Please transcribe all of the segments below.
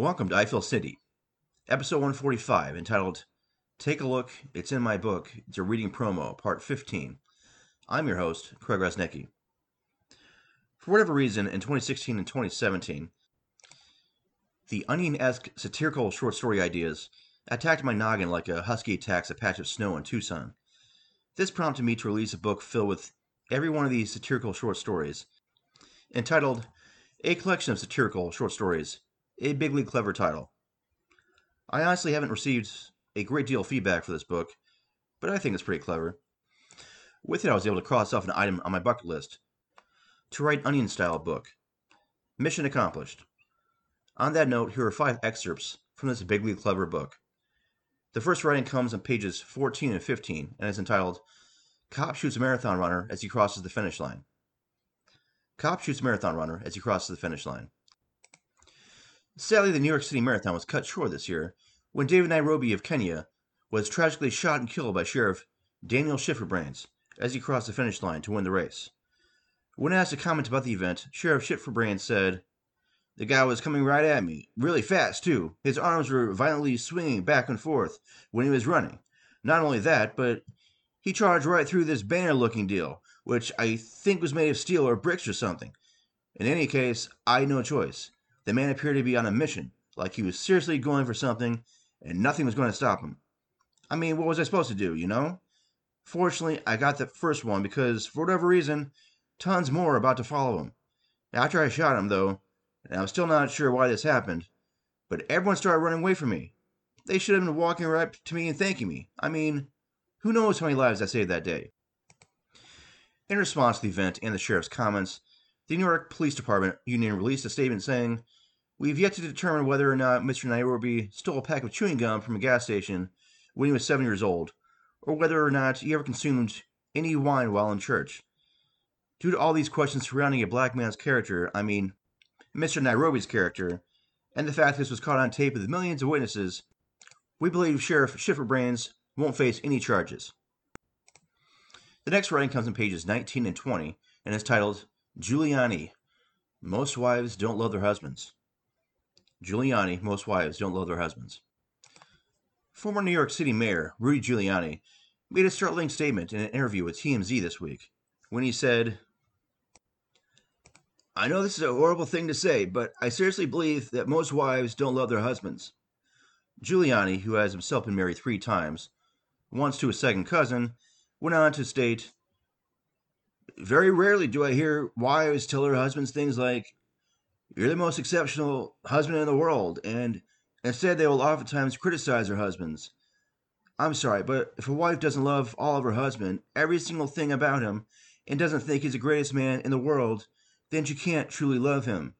Welcome to I Feel Snitty, episode 145, entitled Take a Look, It's in My Book, It's a Reading Promo, Part 15. I'm your host, Craig Rosnicki. For whatever reason, in 2016 and 2017, the onion esque satirical short story ideas attacked my noggin like a husky attacks a patch of snow in Tucson. This prompted me to release a book filled with every one of these satirical short stories, entitled A Collection of Satirical Short Stories a bigly clever title. I honestly haven't received a great deal of feedback for this book, but I think it's pretty clever. With it, I was able to cross off an item on my bucket list to write onion style book. Mission accomplished. On that note, here are five excerpts from this bigly clever book. The first writing comes on pages 14 and 15 and is entitled Cop Shoots Marathon Runner as he crosses the finish line. Cop shoots marathon runner as he crosses the finish line. Sadly, the New York City Marathon was cut short this year when David Nairobi of Kenya was tragically shot and killed by Sheriff Daniel Schifferbrains as he crossed the finish line to win the race. When asked to comment about the event, Sheriff Schifferbrains said, The guy was coming right at me, really fast too. His arms were violently swinging back and forth when he was running. Not only that, but he charged right through this banner looking deal, which I think was made of steel or bricks or something. In any case, I had no choice. The man appeared to be on a mission, like he was seriously going for something, and nothing was going to stop him. I mean, what was I supposed to do, you know? Fortunately, I got the first one because, for whatever reason, tons more are about to follow him. After I shot him, though, and I'm still not sure why this happened, but everyone started running away from me. They should have been walking right up to me and thanking me. I mean, who knows how many lives I saved that day? In response to the event and the sheriff's comments, the New York Police Department union released a statement saying, We've yet to determine whether or not Mr. Nairobi stole a pack of chewing gum from a gas station when he was seven years old, or whether or not he ever consumed any wine while in church. Due to all these questions surrounding a black man's character, I mean, Mr. Nairobi's character, and the fact this was caught on tape with millions of witnesses, we believe Sheriff Schifferbrains won't face any charges. The next writing comes in pages 19 and 20 and is titled Giuliani. Most wives don't love their husbands. Giuliani. Most wives don't love their husbands. Former New York City Mayor Rudy Giuliani made a startling statement in an interview with TMZ this week when he said, I know this is a horrible thing to say, but I seriously believe that most wives don't love their husbands. Giuliani, who has himself been married three times, once to a second cousin, went on to state very rarely do I hear wives tell their husbands things like, You're the most exceptional husband in the world, and instead they will oftentimes criticize their husbands. I'm sorry, but if a wife doesn't love all of her husband, every single thing about him, and doesn't think he's the greatest man in the world, then she can't truly love him.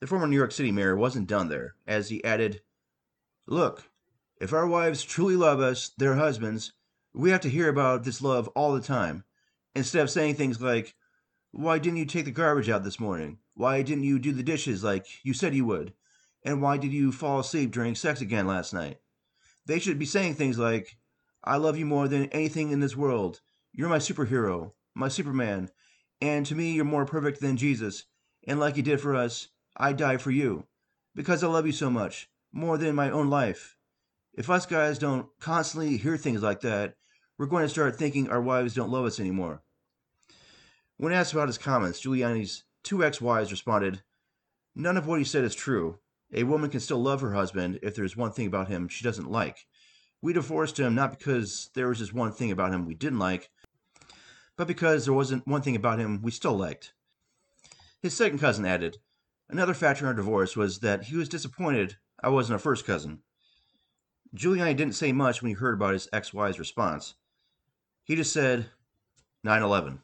The former New York City mayor wasn't done there, as he added, Look, if our wives truly love us, their husbands, we have to hear about this love all the time instead of saying things like, Why didn't you take the garbage out this morning? Why didn't you do the dishes like you said you would? And why did you fall asleep during sex again last night? They should be saying things like, I love you more than anything in this world. You're my superhero, my Superman, and to me, you're more perfect than Jesus. And like you did for us, I die for you. Because I love you so much, more than my own life. If us guys don't constantly hear things like that, we're going to start thinking our wives don't love us anymore. When asked about his comments, Giuliani's two ex wives responded, None of what he said is true. A woman can still love her husband if there's one thing about him she doesn't like. We divorced him not because there was just one thing about him we didn't like, but because there wasn't one thing about him we still liked. His second cousin added, Another factor in our divorce was that he was disappointed I wasn't a first cousin. Giuliani didn't say much when he heard about his ex wife's response. He just said 9 11.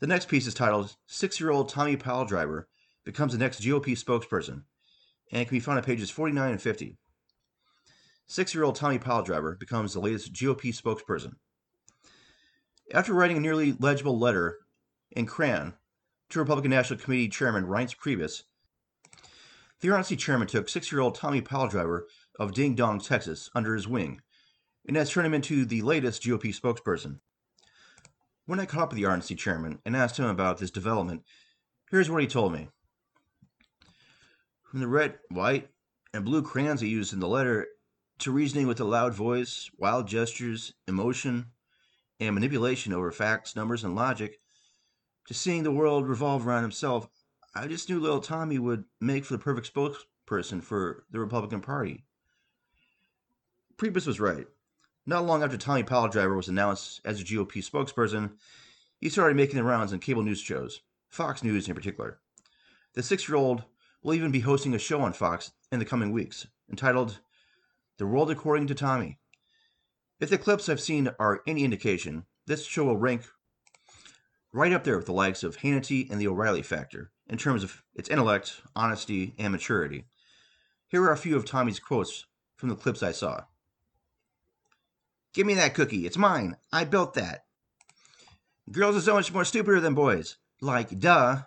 The next piece is titled Six Year Old Tommy Piledriver Becomes the Next GOP Spokesperson and can be found on pages 49 and 50. Six year old Tommy Piledriver becomes the latest GOP spokesperson. After writing a nearly legible letter in crayon to Republican National Committee Chairman Reince Priebus, the RNC chairman took six year old Tommy Piledriver of Ding Dong, Texas, under his wing and has turned him into the latest GOP spokesperson. When I caught up with the RNC chairman and asked him about this development, here's what he told me. from the red, white, and blue crayons he used in the letter to reasoning with a loud voice, wild gestures, emotion, and manipulation over facts, numbers, and logic, to seeing the world revolve around himself, I just knew little Tommy would make for the perfect spokesperson for the Republican Party. Priebus was right. Not long after Tommy Piledriver was announced as a GOP spokesperson, he started making the rounds on cable news shows, Fox News in particular. The six year old will even be hosting a show on Fox in the coming weeks entitled The World According to Tommy. If the clips I've seen are any indication, this show will rank right up there with the likes of Hannity and the O'Reilly Factor in terms of its intellect, honesty, and maturity. Here are a few of Tommy's quotes from the clips I saw. Give me that cookie. It's mine. I built that. Girls are so much more stupider than boys. Like, duh.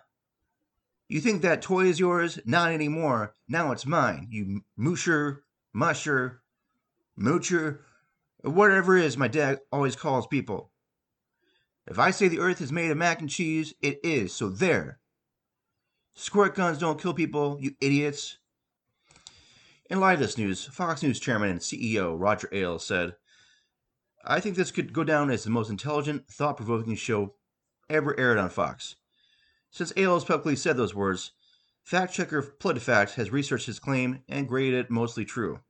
You think that toy is yours? Not anymore. Now it's mine. You moosher, musher, moocher, whatever it is my dad always calls people. If I say the earth is made of mac and cheese, it is. So there. Squirt guns don't kill people, you idiots. In light of this news, Fox News chairman and CEO Roger Ailes said, I think this could go down as the most intelligent, thought provoking show ever aired on Fox. Since Ailes publicly said those words, fact checker PolitiFact has researched his claim and graded it mostly true.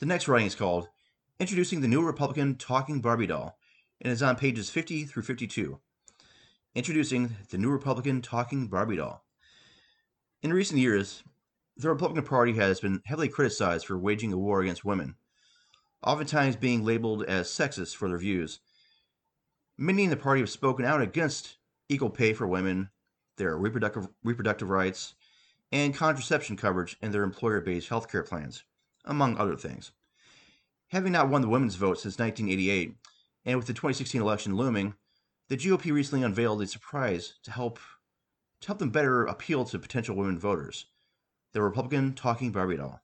The next writing is called Introducing the New Republican Talking Barbie Doll and is on pages 50 through 52. Introducing the New Republican Talking Barbie Doll. In recent years, the Republican Party has been heavily criticized for waging a war against women, oftentimes being labeled as sexist for their views. Many in the party have spoken out against equal pay for women, their reproductive, reproductive rights, and contraception coverage in their employer based health care plans, among other things. Having not won the women's vote since 1988, and with the 2016 election looming, the GOP recently unveiled a surprise to help to help them better appeal to potential women voters. The Republican talking Barbie doll.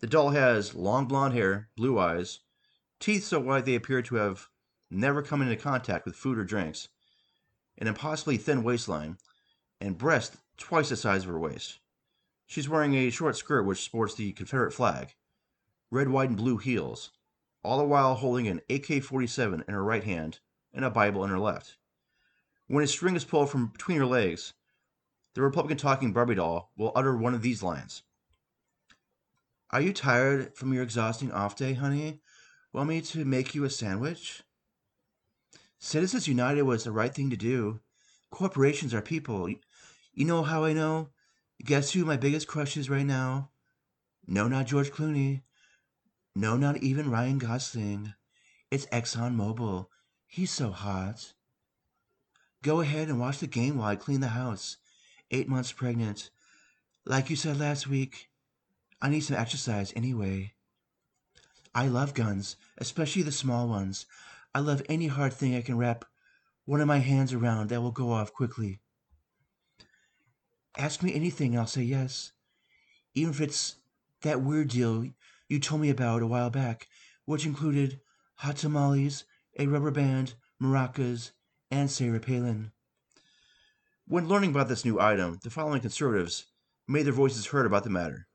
The doll has long blonde hair, blue eyes, teeth so white they appear to have never come into contact with food or drinks, an impossibly thin waistline, and breasts twice the size of her waist. She's wearing a short skirt which sports the Confederate flag, red, white, and blue heels, all the while holding an AK 47 in her right hand and a Bible in her left. When a string is pulled from between her legs, the Republican talking Barbie doll will utter one of these lines Are you tired from your exhausting off day, honey? Want me to make you a sandwich? Citizens United was the right thing to do. Corporations are people. You know how I know? Guess who my biggest crush is right now? No, not George Clooney. No, not even Ryan Gosling. It's Exxon Mobil. He's so hot. Go ahead and watch the game while I clean the house. Eight months pregnant. Like you said last week, I need some exercise anyway. I love guns, especially the small ones. I love any hard thing I can wrap one of my hands around that will go off quickly. Ask me anything and I'll say yes. Even if it's that weird deal you told me about a while back, which included hot tamales, a rubber band, maracas, and Sarah Palin. When learning about this new item, the following conservatives made their voices heard about the matter.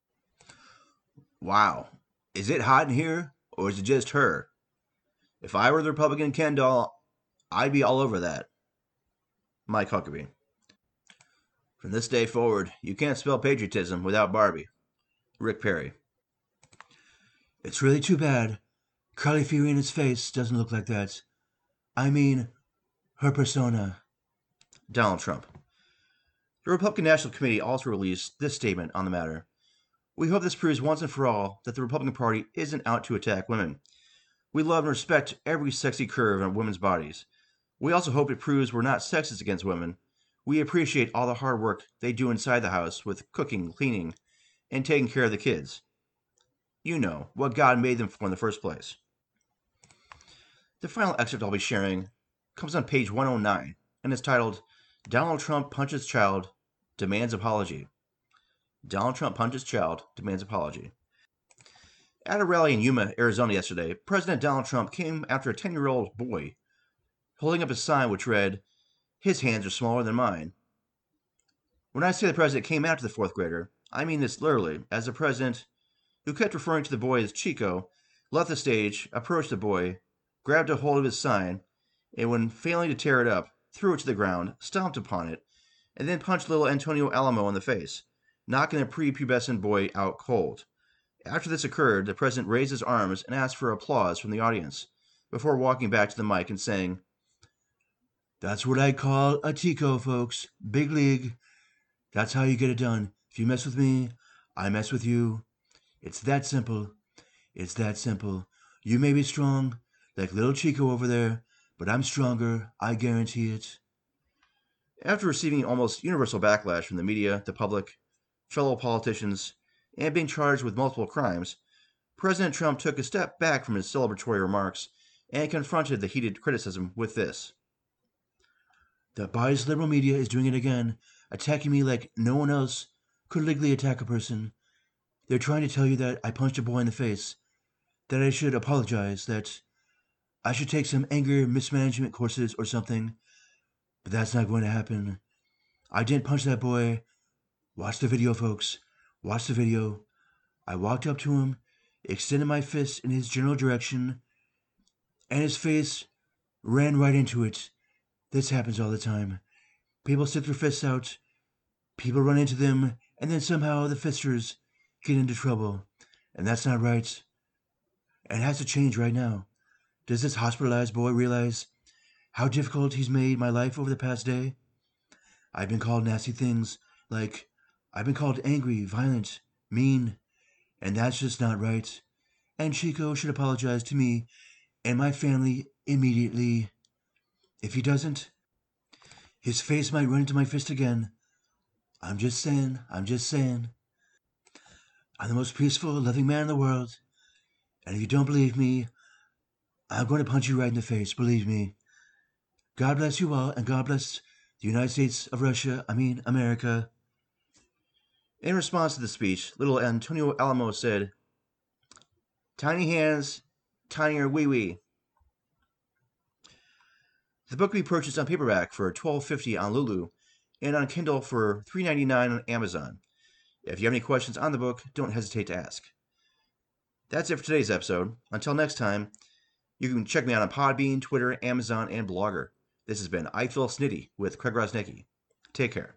Wow, is it hot in here, or is it just her? If I were the Republican Ken doll, I'd be all over that. Mike Huckabee. From this day forward, you can't spell patriotism without Barbie. Rick Perry. It's really too bad. Carly Fiorina's face doesn't look like that. I mean, her persona. Donald Trump. The Republican National Committee also released this statement on the matter. We hope this proves once and for all that the Republican Party isn't out to attack women. We love and respect every sexy curve in women's bodies. We also hope it proves we're not sexist against women. We appreciate all the hard work they do inside the house with cooking, cleaning, and taking care of the kids. You know, what God made them for in the first place. The final excerpt I'll be sharing comes on page 109 and is titled Donald Trump Punches Child, Demands Apology. Donald Trump punches child, demands apology. At a rally in Yuma, Arizona yesterday, President Donald Trump came after a 10 year old boy holding up a sign which read, His hands are smaller than mine. When I say the president came after the fourth grader, I mean this literally, as the president, who kept referring to the boy as Chico, left the stage, approached the boy, grabbed a hold of his sign, and when failing to tear it up, threw it to the ground, stomped upon it, and then punched little Antonio Alamo in the face, knocking the prepubescent boy out cold. After this occurred, the president raised his arms and asked for applause from the audience, before walking back to the mic and saying, That's what I call a Tico, folks. Big league. That's how you get it done. If you mess with me, I mess with you. It's that simple. It's that simple. You may be strong, like little Chico over there, but I'm stronger. I guarantee it. After receiving almost universal backlash from the media, the public, fellow politicians, and being charged with multiple crimes, President Trump took a step back from his celebratory remarks and confronted the heated criticism with this. The biased liberal media is doing it again, attacking me like no one else could legally attack a person. They're trying to tell you that I punched a boy in the face, that I should apologize, that I should take some anger mismanagement courses or something, but that's not going to happen. I didn't punch that boy. Watch the video, folks. Watch the video. I walked up to him, extended my fist in his general direction, and his face ran right into it. This happens all the time. People stick their fists out, people run into them, and then somehow the fisters get into trouble. And that's not right. And it has to change right now. Does this hospitalized boy realize how difficult he's made my life over the past day? I've been called nasty things like I've been called angry, violent, mean, and that's just not right. And Chico should apologize to me and my family immediately. If he doesn't, his face might run into my fist again. I'm just saying, I'm just saying. I'm the most peaceful, loving man in the world. And if you don't believe me, I'm going to punch you right in the face, believe me. God bless you all, and God bless the United States of Russia, I mean, America. In response to the speech, little Antonio Alamo said, Tiny hands, tinier wee wee. The book can be purchased on paperback for $12.50 on Lulu and on Kindle for $3.99 on Amazon. If you have any questions on the book, don't hesitate to ask. That's it for today's episode. Until next time, you can check me out on Podbean, Twitter, Amazon, and Blogger. This has been I Feel Snitty with Craig Rosnicki. Take care.